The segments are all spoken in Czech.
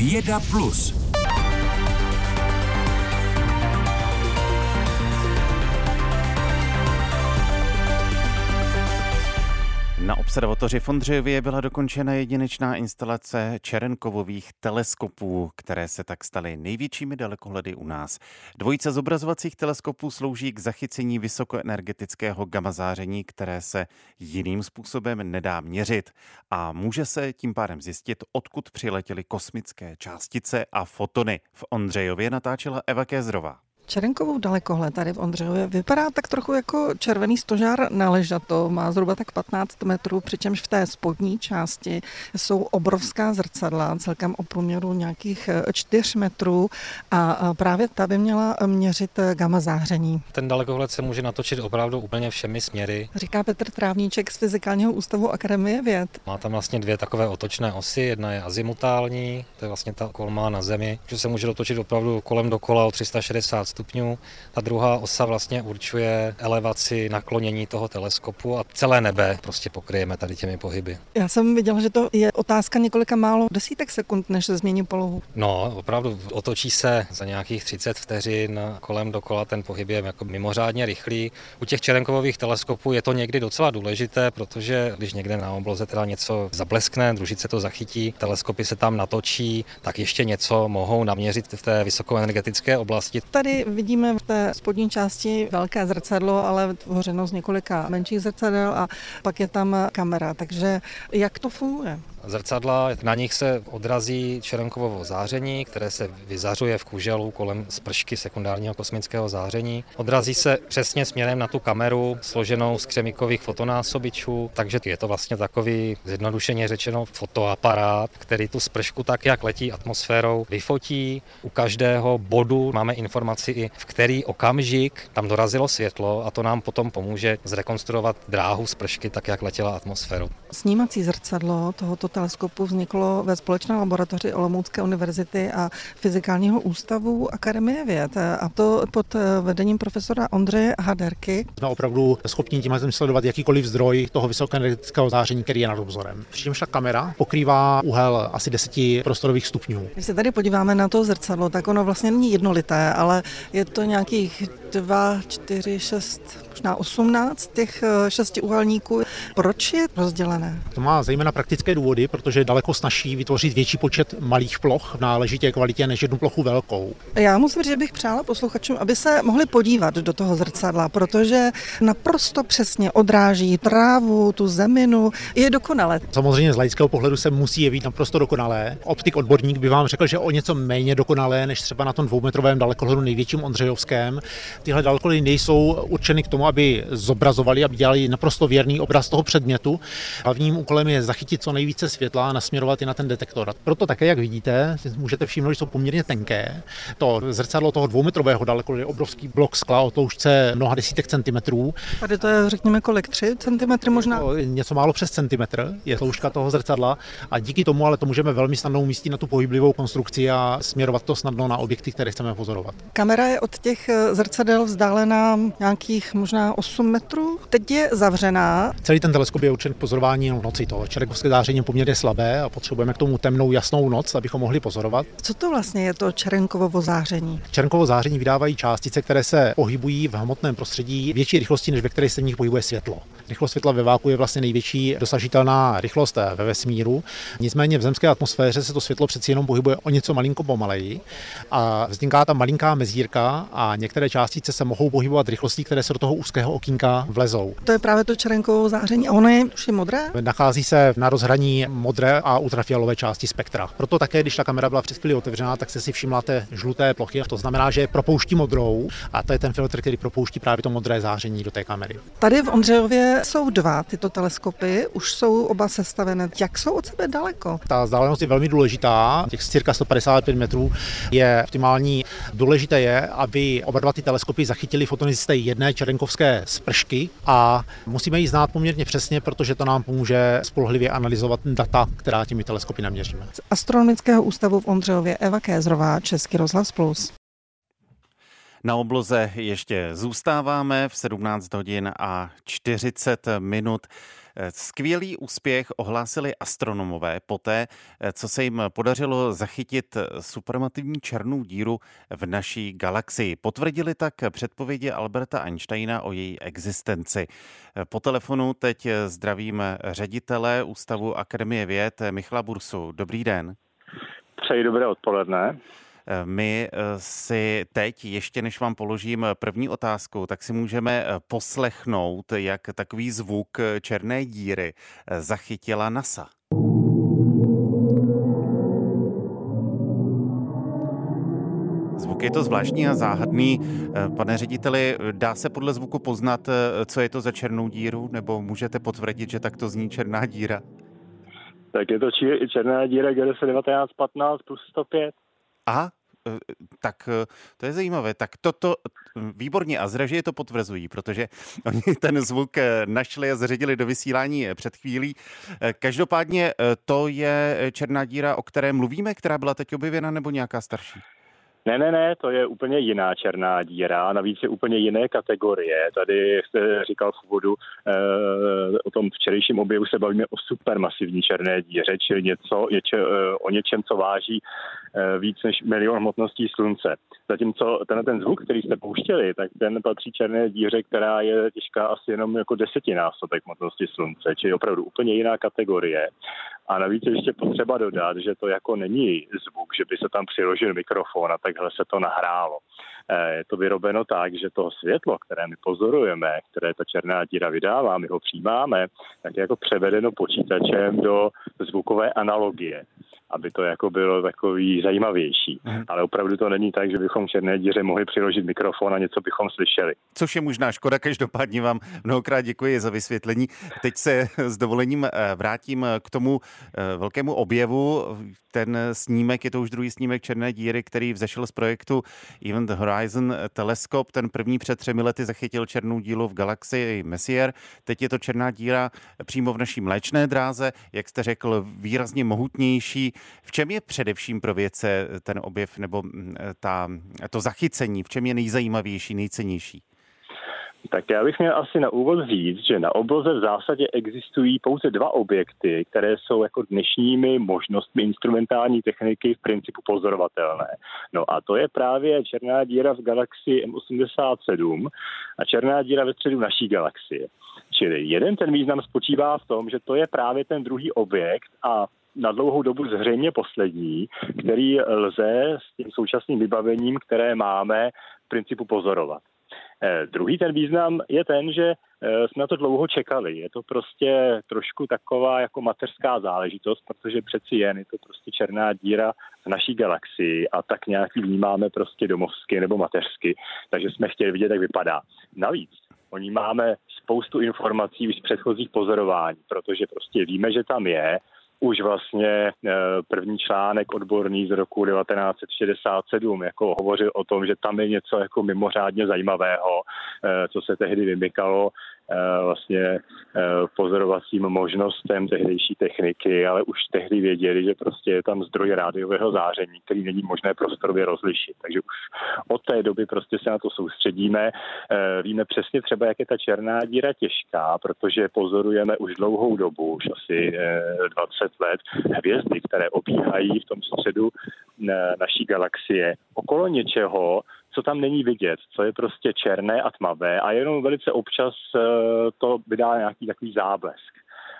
Věda Plus. Na observatoři v Ondřejově byla dokončena jedinečná instalace Čerenkovových teleskopů, které se tak staly největšími dalekohledy u nás. Dvojice zobrazovacích teleskopů slouží k zachycení vysokoenergetického gamma záření, které se jiným způsobem nedá měřit a může se tím pádem zjistit, odkud přiletěly kosmické částice a fotony. V Ondřejově natáčela Eva Kézrová. Čerenkovou dalekohled tady v Ondřejově vypadá tak trochu jako červený stožár na ležato, má zhruba tak 15 metrů, přičemž v té spodní části jsou obrovská zrcadla, celkem o průměru nějakých 4 metrů a právě ta by měla měřit gamma záření. Ten dalekohled se může natočit opravdu úplně všemi směry. Říká Petr Trávníček z Fyzikálního ústavu Akademie věd. Má tam vlastně dvě takové otočné osy, jedna je azimutální, to je vlastně ta kolma na zemi, že se může dotočit opravdu kolem dokola o 360 stupňů. Ta druhá osa vlastně určuje elevaci naklonění toho teleskopu a celé nebe prostě pokryjeme tady těmi pohyby. Já jsem viděla, že to je otázka několika málo desítek sekund, než se změní polohu. No, opravdu otočí se za nějakých 30 vteřin kolem dokola, ten pohyb je jako mimořádně rychlý. U těch čerenkových teleskopů je to někdy docela důležité, protože když někde na obloze teda něco zableskne, družice to zachytí, teleskopy se tam natočí, tak ještě něco mohou naměřit v té vysokoenergetické oblasti. Tady vidíme v té spodní části velké zrcadlo, ale tvořeno z několika menších zrcadel a pak je tam kamera. Takže jak to funguje? Zrcadla, na nich se odrazí čerenkovovo záření, které se vyzařuje v kuželu kolem spršky sekundárního kosmického záření. Odrazí se přesně směrem na tu kameru složenou z křemikových fotonásobičů, takže je to vlastně takový zjednodušeně řečeno fotoaparát, který tu spršku tak, jak letí atmosférou, vyfotí. U každého bodu máme informaci i v který okamžik tam dorazilo světlo a to nám potom pomůže zrekonstruovat dráhu spršky tak, jak letěla atmosférou. Snímací zrcadlo tohoto teleskopu vzniklo ve společné laboratoři Olomoucké univerzity a Fyzikálního ústavu Akademie věd. A to pod vedením profesora Ondřeje Haderky. Jsme opravdu schopni tím sledovat jakýkoliv zdroj toho vysokoenergetického záření, který je nad obzorem. Přičemž ta kamera pokrývá úhel asi 10 prostorových stupňů. Když se tady podíváme na to zrcadlo, tak ono vlastně není jednolité, ale je to nějakých 2, 4, 6, možná 18 těch šesti úhelníků. Proč je rozdělené? To má zejména praktické důvody, protože je daleko snaží vytvořit větší počet malých ploch v náležitě kvalitě než jednu plochu velkou. Já musím říct, že bych přála posluchačům, aby se mohli podívat do toho zrcadla, protože naprosto přesně odráží trávu, tu zeminu, je dokonale. Samozřejmě z laického pohledu se musí jevit naprosto dokonalé. Optik odborník by vám řekl, že o něco méně dokonalé než třeba na tom dvoumetrovém dalekohledu největším Ondřejovském. Tyhle dalekohledy nejsou určeny k tomu, aby zobrazovali, aby dělali naprosto věrný obraz toho předmětu. Hlavním úkolem je zachytit co nejvíce světla a nasměrovat je na ten detektor. Proto také, jak vidíte, můžete všimnout, že jsou poměrně tenké. To zrcadlo toho dvoumetrového daleko je obrovský blok skla o tloušťce mnoha desítek centimetrů. Tady to je, řekněme, kolik? 3 centimetry možná? To něco málo přes centimetr je tloušťka toho zrcadla a díky tomu ale to můžeme velmi snadno umístit na tu pohyblivou konstrukci a směrovat to snadno na objekty, které chceme pozorovat. Kamera je od těch eh, zrcadel vzdálená nějakých možná 8 metrů. Teď je zavřená. Celý ten teleskop je určen k pozorování v noci. To čerekovské záření je poměrně slabé a potřebujeme k tomu temnou jasnou noc, abychom mohli pozorovat. Co to vlastně je to čerenkovo záření? Čerenkovo záření vydávají částice, které se pohybují v hmotném prostředí větší rychlosti, než ve které se v nich pohybuje světlo. Rychlost světla ve váku je vlastně největší dosažitelná rychlost ve vesmíru. Nicméně v zemské atmosféře se to světlo přeci jenom pohybuje o něco malinko pomaleji a vzniká tam malinká mezírka a některé částice se mohou pohybovat rychlostí, které se do toho úzkého okýnka vlezou. To je právě to čerenkovo záření a ono je už je modré? Nachází se na rozhraní modré a ultrafialové části spektra. Proto také, když ta kamera byla před chvíli otevřená, tak se si všimla té žluté plochy. To znamená, že propouští modrou a to je ten filtr, který propouští právě to modré záření do té kamery. Tady v Ondřejově jsou dva tyto teleskopy, už jsou oba sestavené. Jak jsou od sebe daleko? Ta vzdálenost je velmi důležitá, těch cirka 155 metrů je optimální. Důležité je, aby oba dva ty teleskopy zachytili fotony z té jedné čerenkovské spršky a musíme ji znát poměrně přesně, protože to nám pomůže spolehlivě analyzovat data, která těmi teleskopy naměříme. Z Astronomického ústavu v Ondřejově Eva Kézrová, Český rozhlas Plus. Na obloze ještě zůstáváme v 17 hodin a 40 minut. Skvělý úspěch ohlásili astronomové poté, co se jim podařilo zachytit supermativní černou díru v naší galaxii. Potvrdili tak předpovědi Alberta Einsteina o její existenci. Po telefonu teď zdravím ředitele Ústavu Akademie věd Michala Bursu. Dobrý den. Přeji dobré odpoledne. My eh, si teď, ještě než vám položím první otázku, tak si můžeme eh, poslechnout, jak takový zvuk eh, černé díry zachytila NASA. Zvuk je to zvláštní a záhadný. Pane řediteli, dá se podle zvuku poznat, co je to za černou díru, nebo můžete potvrdit, že takto zní černá díra? Tak je to černá díra Galaxy 1915 plus 105. Aha, Eh, tak eh, to je zajímavé. Tak toto výborně a zražije to potvrzují, protože oni ten zvuk eh, našli a zařadili do vysílání před chvílí. Každopádně to je černá díra, o které mluvíme, která byla teď objevena, nebo nějaká starší? Ne, ne, ne, to je úplně jiná černá díra, navíc je úplně jiné kategorie. Tady jste říkal v úvodu e, o tom včerejším objevu se bavíme o supermasivní černé díře, čili něco, něče, e, o něčem, co váží e, víc než milion hmotností slunce. Zatímco ten, ten zvuk, který jste pouštěli, tak ten patří černé díře, která je těžká asi jenom jako desetinásobek hmotnosti slunce, čili opravdu úplně jiná kategorie. A navíc je ještě potřeba dodat, že to jako není zvuk, že by se tam přiložil mikrofon a takhle se to nahrálo. Eh, je to vyrobeno tak, že to světlo, které my pozorujeme, které ta černá díra vydává, my ho přijímáme, tak je jako převedeno počítačem do zvukové analogie aby to jako bylo takový zajímavější. Hmm. Ale opravdu to není tak, že bychom černé díře mohli přiložit mikrofon a něco bychom slyšeli. Což je možná škoda, každopádně vám mnohokrát děkuji za vysvětlení. Teď se s dovolením eh, vrátím k tomu eh, velkému objevu. Ten snímek, je to už druhý snímek černé díry, který vzešel z projektu Event Horizon Telescope. Ten první před třemi lety zachytil černou dílu v galaxii Messier. Teď je to černá díra přímo v naší mléčné dráze, jak jste řekl, výrazně mohutnější, v čem je především pro vědce ten objev nebo mm, ta, to zachycení, v čem je nejzajímavější, nejcennější? Tak já bych měl asi na úvod říct, že na obloze v zásadě existují pouze dva objekty, které jsou jako dnešními možnostmi instrumentální techniky v principu pozorovatelné. No a to je právě černá díra v galaxii M87 a černá díra ve středu naší galaxie. Čili jeden ten význam spočívá v tom, že to je právě ten druhý objekt a na dlouhou dobu zřejmě poslední, který lze s tím současným vybavením, které máme, v principu pozorovat. Eh, druhý ten význam je ten, že eh, jsme na to dlouho čekali. Je to prostě trošku taková jako mateřská záležitost, protože přeci jen je to prostě černá díra v naší galaxii a tak nějaký vnímáme prostě domovsky nebo mateřsky. Takže jsme chtěli vidět, jak vypadá. Navíc Oni máme spoustu informací už z předchozích pozorování, protože prostě víme, že tam je, už vlastně eh, první článek odborný z roku 1967 jako hovořil o tom, že tam je něco jako mimořádně zajímavého, eh, co se tehdy vymykalo Eh, vlastně pozorovacím možnostem tehdejší techniky, ale už tehdy věděli, že prostě je tam zdroj rádiového záření, který není možné prostorově rozlišit. Takže už od té doby prostě se na to soustředíme. Víme přesně třeba, jak je ta černá díra těžká, protože pozorujeme už dlouhou dobu, už asi 20 let, hvězdy, které obíhají v tom středu naší galaxie okolo něčeho, co tam není vidět, co je prostě černé a tmavé a jenom velice občas eh, to vydá nějaký takový záblesk.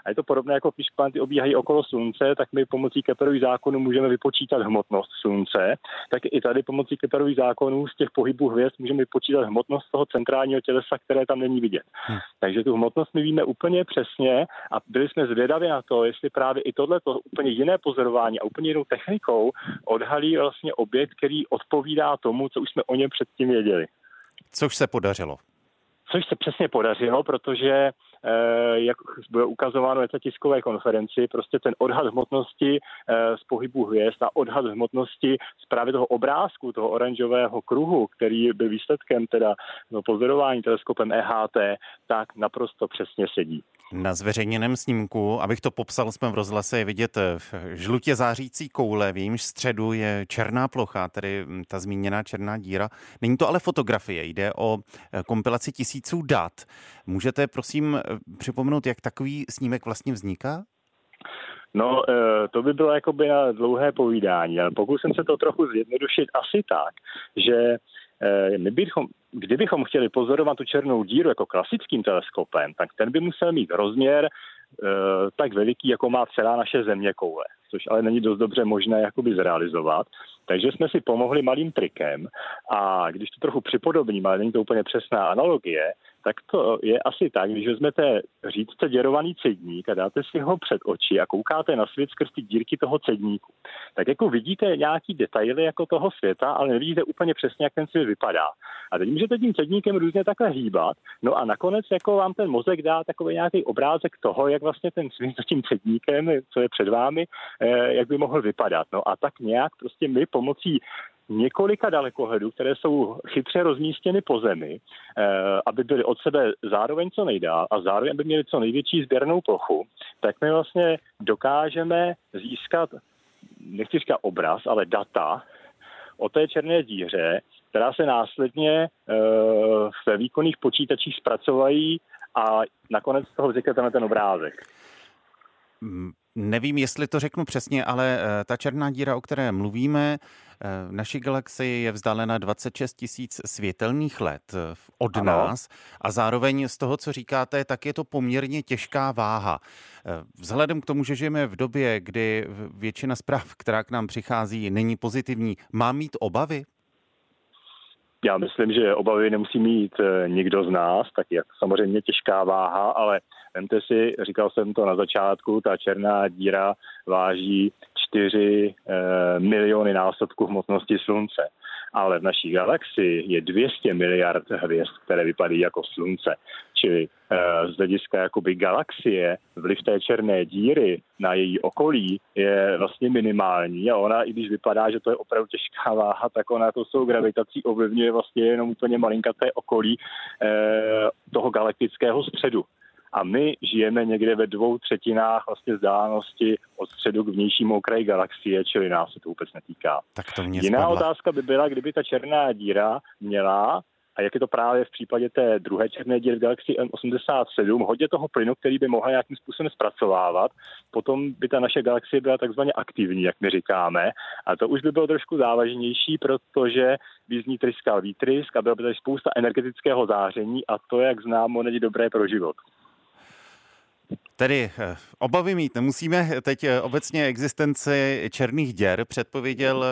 A je to podobné, jako když planety obíhají okolo Slunce, tak my pomocí Keplerových zákonů můžeme vypočítat hmotnost Slunce. Tak i tady pomocí Keplerových zákonů z těch pohybů hvězd můžeme vypočítat hmotnost toho centrálního tělesa, které tam není vidět. Hmm. Takže tu hmotnost my víme úplně přesně a byli jsme zvědaví na to, jestli právě i tohle úplně jiné pozorování a úplně jinou technikou odhalí vlastně objekt, který odpovídá tomu, co už jsme o něm předtím věděli. Což se podařilo. Což se přesně podařilo, protože Eh, jak bylo ukazováno na tiskové konferenci, prostě ten odhad hmotnosti eh, z pohybu hvězd a odhad hmotnosti z právě toho obrázku, toho oranžového kruhu, který byl výsledkem teda no, pozorování teleskopem EHT, tak naprosto přesně sedí. Na zveřejněném snímku, abych to popsal, jsme v rozhlase je vidět eh, žlutě zářící koule, v jejímž středu je černá plocha, tedy hm, ta zmíněná černá díra. Není to ale fotografie, jde o kompilaci tisíců dat. Můžete prosím připomenout, jak takový snímek vlastně vzniká? No, to by bylo jakoby na dlouhé povídání, ale pokusím se to trochu zjednodušit asi tak, že my bychom, kdybychom chtěli pozorovat tu černou díru jako klasickým teleskopem, tak ten by musel mít rozměr tak veliký, jako má celá naše země koule což ale není dost dobře možné jakoby zrealizovat. Takže jsme si pomohli malým trikem a když to trochu připodobním, ale není to úplně přesná analogie, tak to je asi tak, když vezmete řídce děrovaný cedník a dáte si ho před oči a koukáte na svět skrz ty dírky toho cedníku, tak jako vidíte nějaký detaily jako toho světa, ale nevidíte úplně přesně, jak ten svět vypadá. A teď můžete tím cedníkem různě takhle hýbat, no a nakonec jako vám ten mozek dá takový nějaký obrázek toho, jak vlastně ten svět za tím cedníkem, co je před vámi, eh, jak by mohl vypadat. No a tak nějak prostě my pomocí několika dalekohledů, které jsou chytře rozmístěny po zemi, eh, aby byly od sebe zároveň co nejdál a zároveň aby měly co největší sběrnou plochu, tak my vlastně dokážeme získat, nechci říkat obraz, ale data o té černé díře, která se následně eh, ve výkonných počítačích zpracovají a nakonec z toho vznikne ten obrázek. Nevím, jestli to řeknu přesně, ale eh, ta černá díra, o které mluvíme, eh, naší galaxii je vzdálena 26 tisíc světelných let eh, od ano. nás a zároveň z toho, co říkáte, tak je to poměrně těžká váha. Vzhledem k tomu, že žijeme v době, kdy většina zpráv, která k nám přichází, není pozitivní, má mít obavy? Já myslím, že obavy nemusí mít nikdo z nás, tak je samozřejmě těžká váha, ale Vemte si, říkal jsem to na začátku, ta černá díra váží 4 e, eh, miliony násobků hmotnosti Slunce. Ale v naší galaxii je 200 miliard hvězd, které vypadají jako Slunce. Čili e, z hlediska jakoby galaxie vliv té černé díry na její okolí je vlastně minimální a ona, i když vypadá, že to je opravdu těžká váha, tak ona to svou gravitací ovlivňuje vlastně jenom úplně malinkaté okolí e, toho galaktického středu a my žijeme někde ve dvou třetinách vlastně vzdálenosti od středu k vnějšímu okraji galaxie, čili nás se to vůbec netýká. Tak to mě Jiná spadla. otázka by byla, kdyby ta černá díra měla a jak je to právě v případě té druhé černé díry v galaxii M87, hodně toho plynu, který by mohla nějakým způsobem zpracovávat, potom by ta naše galaxie byla takzvaně aktivní, jak my říkáme. A to už by bylo trošku závažnější, protože by z ní tryskal výtrysk a byla by tady spousta energetického záření a to, jak známo, není dobré pro život. Tedy eh, obavy mít nemusíme. Teď eh, obecně existenci černých děr předpověděl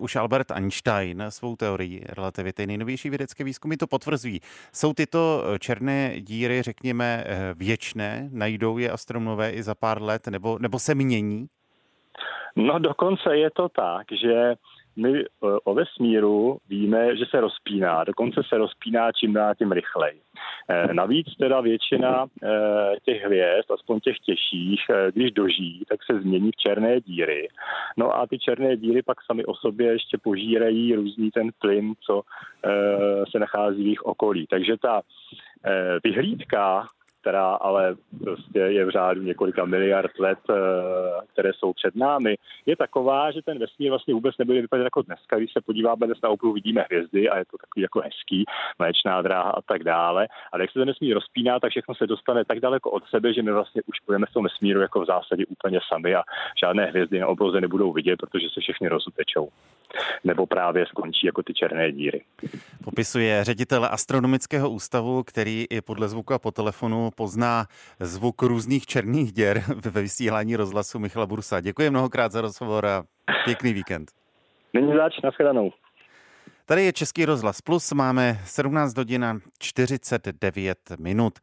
už Albert Einstein svou teorii relativity. Nejnovější vědecké výzkumy to potvrzují. Jsou tyto eh, černé díry, řekněme, věčné? Najdou je astronomové i za pár let? Nebo, nebo se mění? No dokonce je to tak, že my o vesmíru víme, že se rozpíná, dokonce se rozpíná čím dál tím rychleji. Eh, navíc teda většina eh, těch hvězd, aspoň těch těžších, eh, když dožijí, tak se změní v černé díry. No a ty černé díry pak sami o sobě ještě požírají různý ten plyn, co se nachází v jejich okolí. Takže ta vyhlídka která ale prostě je v řádu několika miliard let, eh, které jsou před námi, je taková, že ten vesmír vlastně vůbec nebude vypadat jako dneska. Když se podíváme dnes na oblohu, vidíme hvězdy a je to takový jako hezký, mléčná dráha a tak dále. Ale jak se ten vesmír rozpíná, tak všechno se dostane tak daleko od sebe, že my vlastně už budeme v tom vesmíru jako v zásadě úplně sami a žádné hvězdy na obloze nebudou vidět, protože se všechny rozutečou. Nebo právě skončí jako ty černé díry. Popisuje ředitel Astronomického ústavu, který i podle zvuku a po telefonu pozná zvuk různých černých děr ve vysílání rozhlasu Michala Bursa. Děkuji mnohokrát za rozhovor a pěkný víkend. Není zač, nashledanou. Tady je Český rozhlas Plus, máme 17 hodin 49 minut.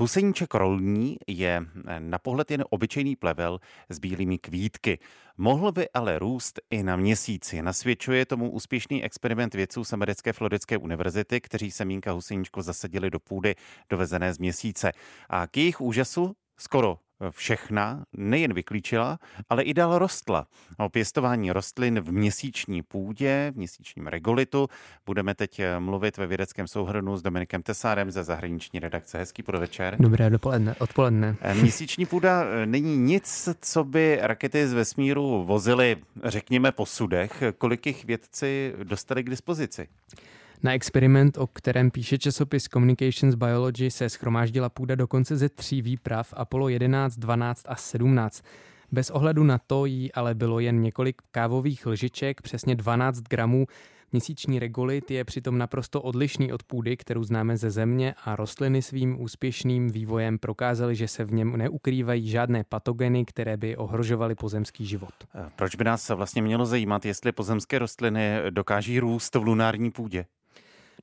Huseníček rolní je na pohled jen obyčejný plevel s bílými kvítky. Mohl by ale růst i na měsíci. Nasvědčuje tomu úspěšný experiment vědců z americké Floridské univerzity, kteří semínka huseníčko zasadili do půdy dovezené z měsíce. A k jejich úžasu skoro všechna nejen vyklíčila, ale i dál rostla. O pěstování rostlin v měsíční půdě, v měsíčním regolitu budeme teď mluvit ve vědeckém souhrnu s Dominikem Tesárem ze zahraniční redakce. Hezký podvečer. Dobré dopoledne, odpoledne. Měsíční půda není nic, co by rakety z vesmíru vozily, řekněme, po sudech. Kolik jich vědci dostali k dispozici? Na experiment, o kterém píše časopis Communications Biology, se schromáždila půda dokonce ze tří výprav Apollo 11, 12 a 17. Bez ohledu na to jí ale bylo jen několik kávových lžiček, přesně 12 gramů. Měsíční regolit je přitom naprosto odlišný od půdy, kterou známe ze země a rostliny svým úspěšným vývojem prokázaly, že se v něm neukrývají žádné patogeny, které by ohrožovaly pozemský život. Proč by nás vlastně mělo zajímat, jestli pozemské rostliny dokáží růst v lunární půdě?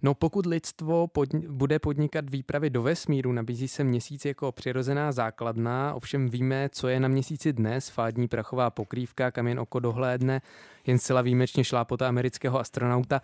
No pokud lidstvo pod, bude podnikat výpravy do vesmíru, nabízí se měsíc jako přirozená základna, ovšem víme, co je na měsíci dnes, fádní prachová pokrývka, kam jen oko dohlédne, jen zcela výjimečně šlápota amerického astronauta.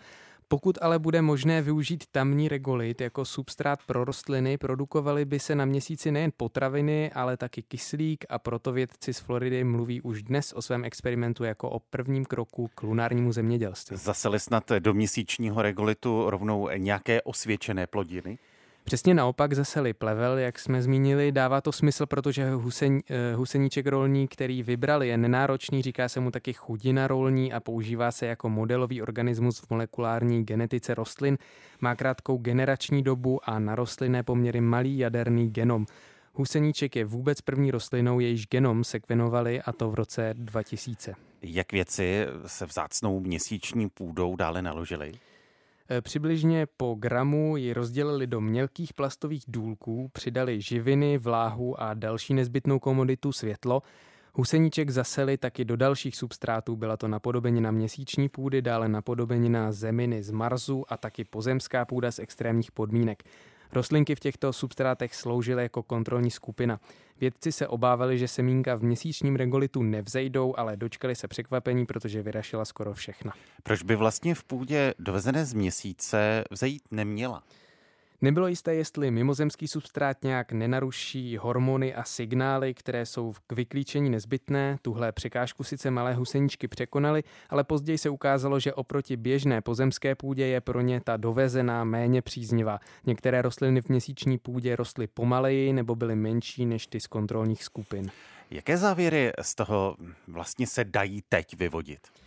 Pokud ale bude možné využít tamní regolit jako substrát pro rostliny, produkovaly by se na měsíci nejen potraviny, ale taky kyslík a proto vědci z Floridy mluví už dnes o svém experimentu jako o prvním kroku k lunárnímu zemědělství. Zaseli snad do měsíčního regolitu rovnou nějaké osvědčené plodiny? Přesně naopak zase plevel, jak jsme zmínili, dává to smysl, protože husen, eh, huseníček rolní, který vybrali, je nenáročný, říká se mu taky chudina rolní a používá se jako modelový organismus v molekulární genetice rostlin, má krátkou generační dobu a na rostlinné poměry malý jaderný genom. Huseníček je vůbec první rostlinou, jejíž genom sekvenovali a to v roce 2000. Jak věci se vzácnou měsíční půdou dále naložily? Eh, přibližně po gramu ji rozdělili do mělkých plastových důlků, přidali živiny, vláhu a další nezbytnou komoditu světlo. Huseníček zaseli taky do dalších substrátů, byla to napodobenina měsíční půdy, dále napodobenina zeminy z Marsu a taky pozemská půda z extrémních podmínek. Rostlinky v těchto substrátech sloužily jako kontrolní skupina. Vědci se obávali, že semínka v měsíčním regolitu nevzejdou, ale dočkali se překvapení, protože vyrašila skoro všechna. Proč by vlastně v půdě dovezené z měsíce vzejít neměla? Nebylo jisté, jestli mimozemský substrát nějak nenaruší hormony a signály, které jsou k vyklíčení nezbytné. Tuhle překážku sice malé huseníčky překonaly, ale později se ukázalo, že oproti běžné pozemské půdě je pro ně ta dovezená méně příznivá. Některé rostliny v měsíční půdě rostly pomaleji nebo byly menší než ty z kontrolních skupin. Jaké závěry z toho vlastně se dají teď vyvodit?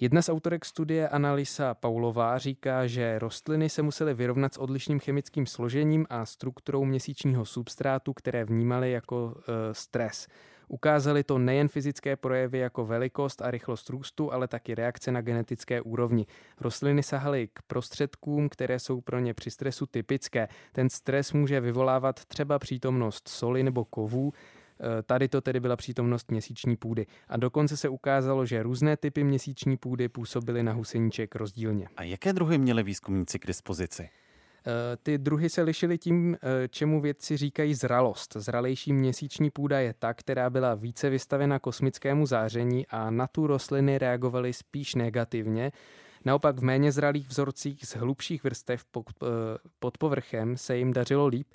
Jedna z autorek studie Analisa Paulová říká, že rostliny se musely vyrovnat s odlišným chemickým složením a strukturou měsíčního substrátu, které vnímaly jako e, stres. Ukázali to nejen fyzické projevy jako velikost a rychlost růstu, ale taky reakce na genetické úrovni. Rostliny sahaly k prostředkům, které jsou pro ně při stresu typické. Ten stres může vyvolávat třeba přítomnost soli nebo kovů, tady to tedy byla přítomnost měsíční půdy. A dokonce se ukázalo, že různé typy měsíční půdy působily na huseníček rozdílně. A jaké druhy měli výzkumníci k dispozici? Eh, ty druhy se lišily tím, eh, čemu vědci říkají zralost. Zralejší měsíční půda je ta, která byla více vystavena kosmickému záření a na tu rostliny reagovaly spíš negativně. Naopak v méně zralých vzorcích z hlubších vrstev pod povrchem se jim dařilo líp.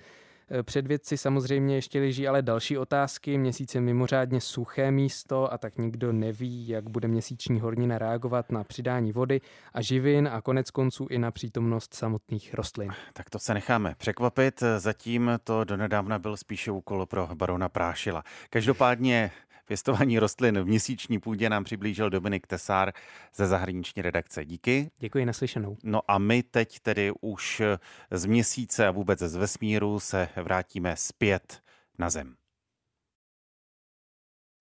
Eh, před vědci samozřejmě ještě leží ale další otázky. Měsíc je mimořádně suché místo a tak nikdo neví, jak bude měsíční hornina reagovat na přidání vody a živin a konec konců i na přítomnost samotných rostlin. Tak to se necháme překvapit. Zatím to donedávna byl spíše úkol pro barona Prášila. Každopádně Pěstování rostlin v měsíční půdě nám přiblížil Dominik Tesár ze zahraniční redakce. Díky. Děkuji naslyšenou. No a my teď tedy už z měsíce a vůbec z vesmíru se vrátíme zpět na Zem.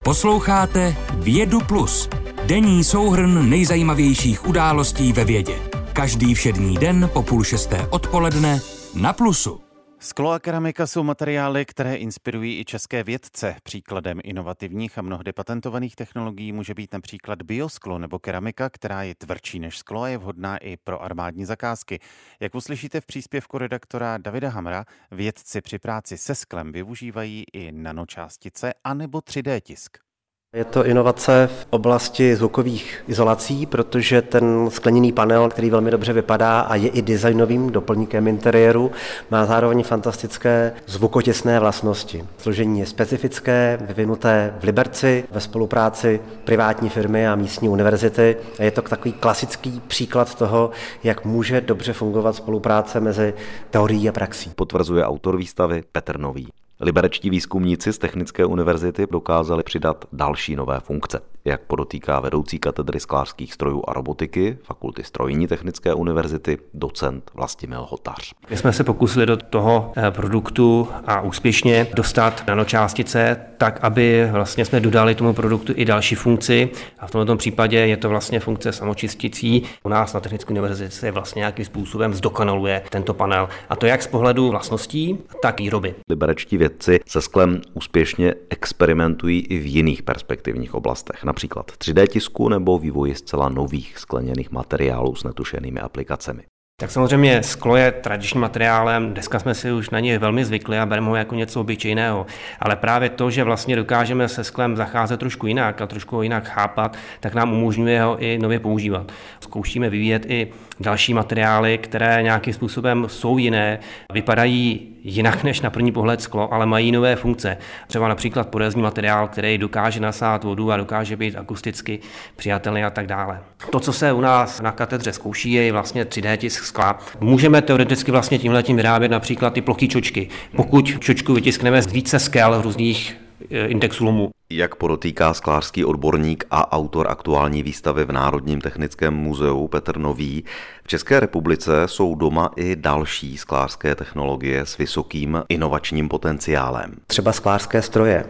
Posloucháte Vědu Plus, denní souhrn nejzajímavějších událostí ve vědě. Každý všední den po půl šesté odpoledne na Plusu. Sklo a keramika jsou materiály, které inspirují i české vědce. Příkladem inovativních a mnohdy patentovaných technologií může být například biosklo nebo keramika, která je tvrdší než sklo a je vhodná i pro armádní zakázky. Jak uslyšíte v příspěvku redaktora Davida Hamra, vědci při práci se sklem využívají i nanočástice anebo 3D tisk. Je to inovace v oblasti zvukových izolací, protože ten skleněný panel, který velmi dobře vypadá a je i designovým doplníkem interiéru, má zároveň fantastické zvukotěsné vlastnosti. Složení je specifické, vyvinuté v Liberci ve spolupráci privátní firmy a místní univerzity. Je to takový klasický příklad toho, jak může dobře fungovat spolupráce mezi teorií a praxí. Potvrzuje autor výstavy Petr Nový. Liberečtí výzkumníci z Technické univerzity dokázali přidat další nové funkce. Jak podotýká vedoucí katedry sklářských strojů a robotiky Fakulty strojní Technické univerzity docent Vlastimil Hotař. My jsme se pokusili do toho eh, produktu a úspěšně dostat nanočástice tak, aby vlastně jsme dodali tomu produktu i další funkci. A v tomto případě je to vlastně funkce samočistící. U nás na Technické univerzitě se vlastně nějakým způsobem zdokonaluje tento panel. A to jak z pohledu vlastností, tak výroby. Liberečtí vědci se sklem úspěšně experimentují i v jiných perspektivních oblastech, například 3D tisku nebo vývoji zcela nových skleněných materiálů s netušenými aplikacemi. Tak samozřejmě sklo je tradičním materiálem, dneska jsme si už na něj velmi zvykli a bereme ho jako něco obyčejného. Ale právě to, že vlastně dokážeme se sklem zacházet trošku jinak a trošku ho jinak chápat, tak nám umožňuje ho i nově používat. Zkoušíme vyvíjet i další materiály, které nějakým způsobem jsou jiné, vypadají jinak než na první pohled sklo, ale mají nové funkce. Třeba například porezní materiál, který dokáže nasát vodu a dokáže být akusticky přijatelný a tak dále. To, co se u nás na katedře zkouší, je vlastně 3D tisk skla. Můžeme teoreticky vlastně tímhle tím vyrábět například ty plochý čočky. Pokud čočku vytiskneme z více skel různých eh, indexů lomu. Jak podotýká sklářský odborník a autor aktuální výstavy v Národním technickém muzeu Petr Nový, v České republice jsou doma i další sklářské technologie s vysokým inovačním potenciálem. Třeba sklářské stroje,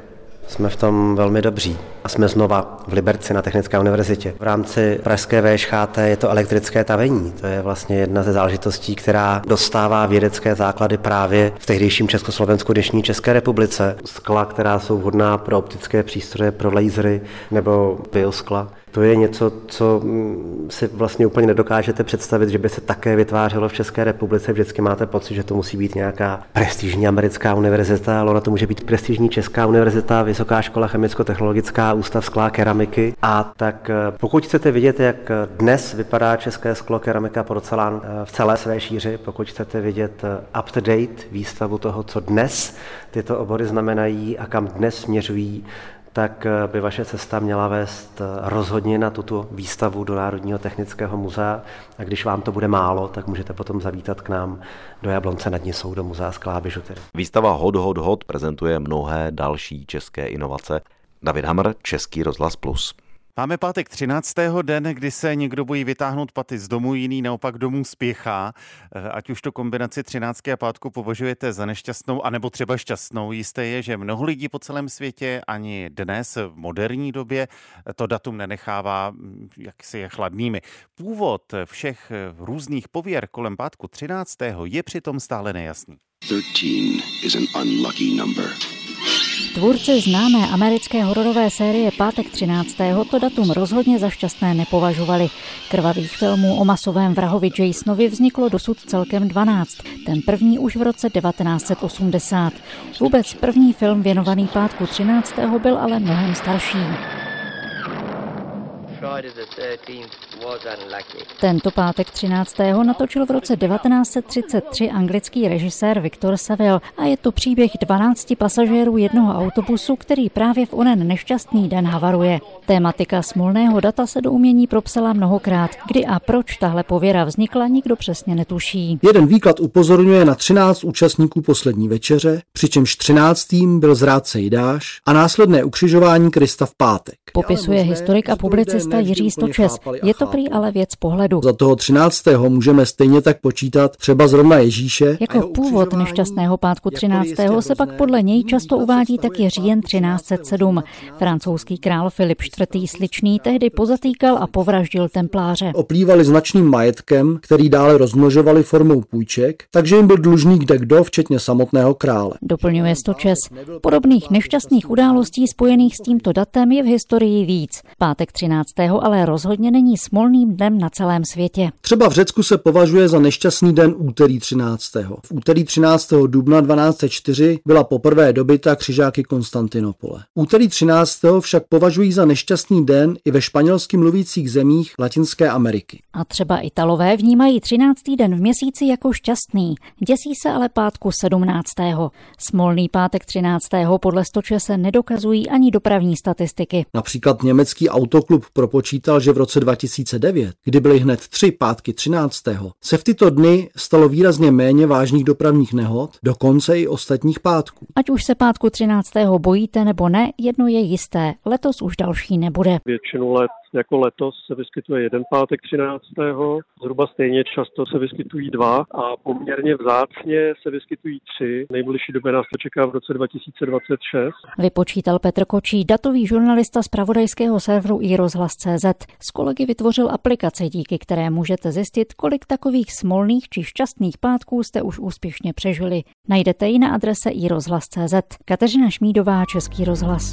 jsme v tom velmi dobří. A jsme znova v Liberci na Technické univerzitě. V rámci Pražské VŠHT je to elektrické tavení. To je vlastně jedna ze záležitostí, která dostává vědecké základy právě v tehdejším Československu, dnešní České republice. Skla, která jsou vhodná pro optické přístroje, pro lasery nebo bioskla. To je něco, co mm, si vlastně úplně nedokážete představit, že by se také vytvářelo v České republice. Vždycky máte pocit, že to musí být nějaká prestižní americká univerzita, ale ona to může být prestižní česká univerzita, Vysoká škola chemicko-technologická, Ústav skla keramika. A tak eh, pokud chcete vidět, jak dnes vypadá české sklo, keramika, porcelán eh, v celé své šíři, pokud chcete vidět eh, up-to-date výstavu toho, co dnes tyto obory znamenají a kam dnes směřují, tak eh, by vaše cesta měla vést eh, rozhodně na tuto výstavu do Národního technického muzea. A když vám to bude málo, tak můžete potom zavítat k nám do Jablonce nad Nisou, do Muzea skla bižutery. Výstava Hod, Hod, Hod prezentuje mnohé další české inovace. David Hammer, Český rozhlas Plus. Máme pátek 13. den, kdy se někdo bojí vytáhnout paty z domu, jiný naopak domů spěchá. Eh, ať už to kombinaci 13. a pátku považujete za nešťastnou, anebo třeba šťastnou. Jisté je, že mnoho lidí po celém světě ani dnes v moderní době to datum nenechává hm, jak si je chladnými. Původ všech různých pověr kolem pátku 13. je přitom stále nejasný. 13 is an unlucky number. Tvůrci známé americké hororové série Pátek 13. to datum rozhodně za šťastné nepovažovali. Krvavých filmů o masovém vrahovi Jasonovi vzniklo dosud celkem 12. Ten první už v roce 1980. Vůbec první film věnovaný Pátku 13. byl ale mnohem starší. Tento pátek 13. natočil v roce 1933 anglický režisér Viktor Saville a je to příběh 12 pasažérů jednoho autobusu, který právě v onen nešťastný den havaruje. Tématika smolného data se do umění propsala mnohokrát. Kdy a proč tahle pověra vznikla, nikdo přesně netuší. Jeden výklad upozorňuje na 13 účastníků poslední večeře, přičemž 13. byl zrádce Jidáš a následné ukřižování Krista v pátek. Popisuje historik a publicista Jiří Stočes. Je to prý ale věc pohledu. Za toho 13. můžeme stejně tak počítat třeba zrovna Ježíše. Jako původ nešťastného pátku 13. se pak podle něj často uvádí taky říjen 1307. Francouzský král Filip IV. Sličný tehdy pozatýkal a povraždil templáře. Oplývali značným majetkem, který dále rozmnožovali formou půjček, takže jim byl dlužný kde kdo, včetně samotného krále. Doplňuje Stočes. Podobných nešťastných událostí spojených s tímto datem je v historii víc. Pátek 13. ale rozhodně není smolným dnem na celém světě. Třeba v Řecku se považuje za nešťastný den úterý 13. V úterý 13. dubna 1204 byla poprvé dobyta křižáky Konstantinopole. Úterý 13. však považují za nešťastný den i ve španělsky mluvících zemích Latinské Ameriky. A třeba Italové vnímají 13. den v měsíci jako šťastný, děsí se ale pátku 17. Smolný pátek 13. podle Stoče se nedokazují ani dopravní statistiky. Například německý autoklub propočítá vypočítal, že v roce 2009, kdy byly hned tři pátky 13. se v tyto dny stalo výrazně méně vážných dopravních nehod, dokonce i ostatních pátků. Ať už se pátku 13. bojíte nebo ne, jedno je jisté, letos už další nebude. Většinu let jako letos se vyskytuje jeden pátek 13. Zhruba stejně často se vyskytují dva a poměrně vzácně se vyskytují tři. Nejbližší době nás to čeká v roce 2026. Vypočítal Petr Kočí, datový žurnalista z pravodajského serveru iRozhlas.cz. S kolegy vytvořil aplikaci, díky které můžete zjistit, kolik takových smolných či šťastných pátků jste už úspěšně přežili. Najdete ji na adrese iRozhlas.cz. Kateřina Šmídová, Český rozhlas.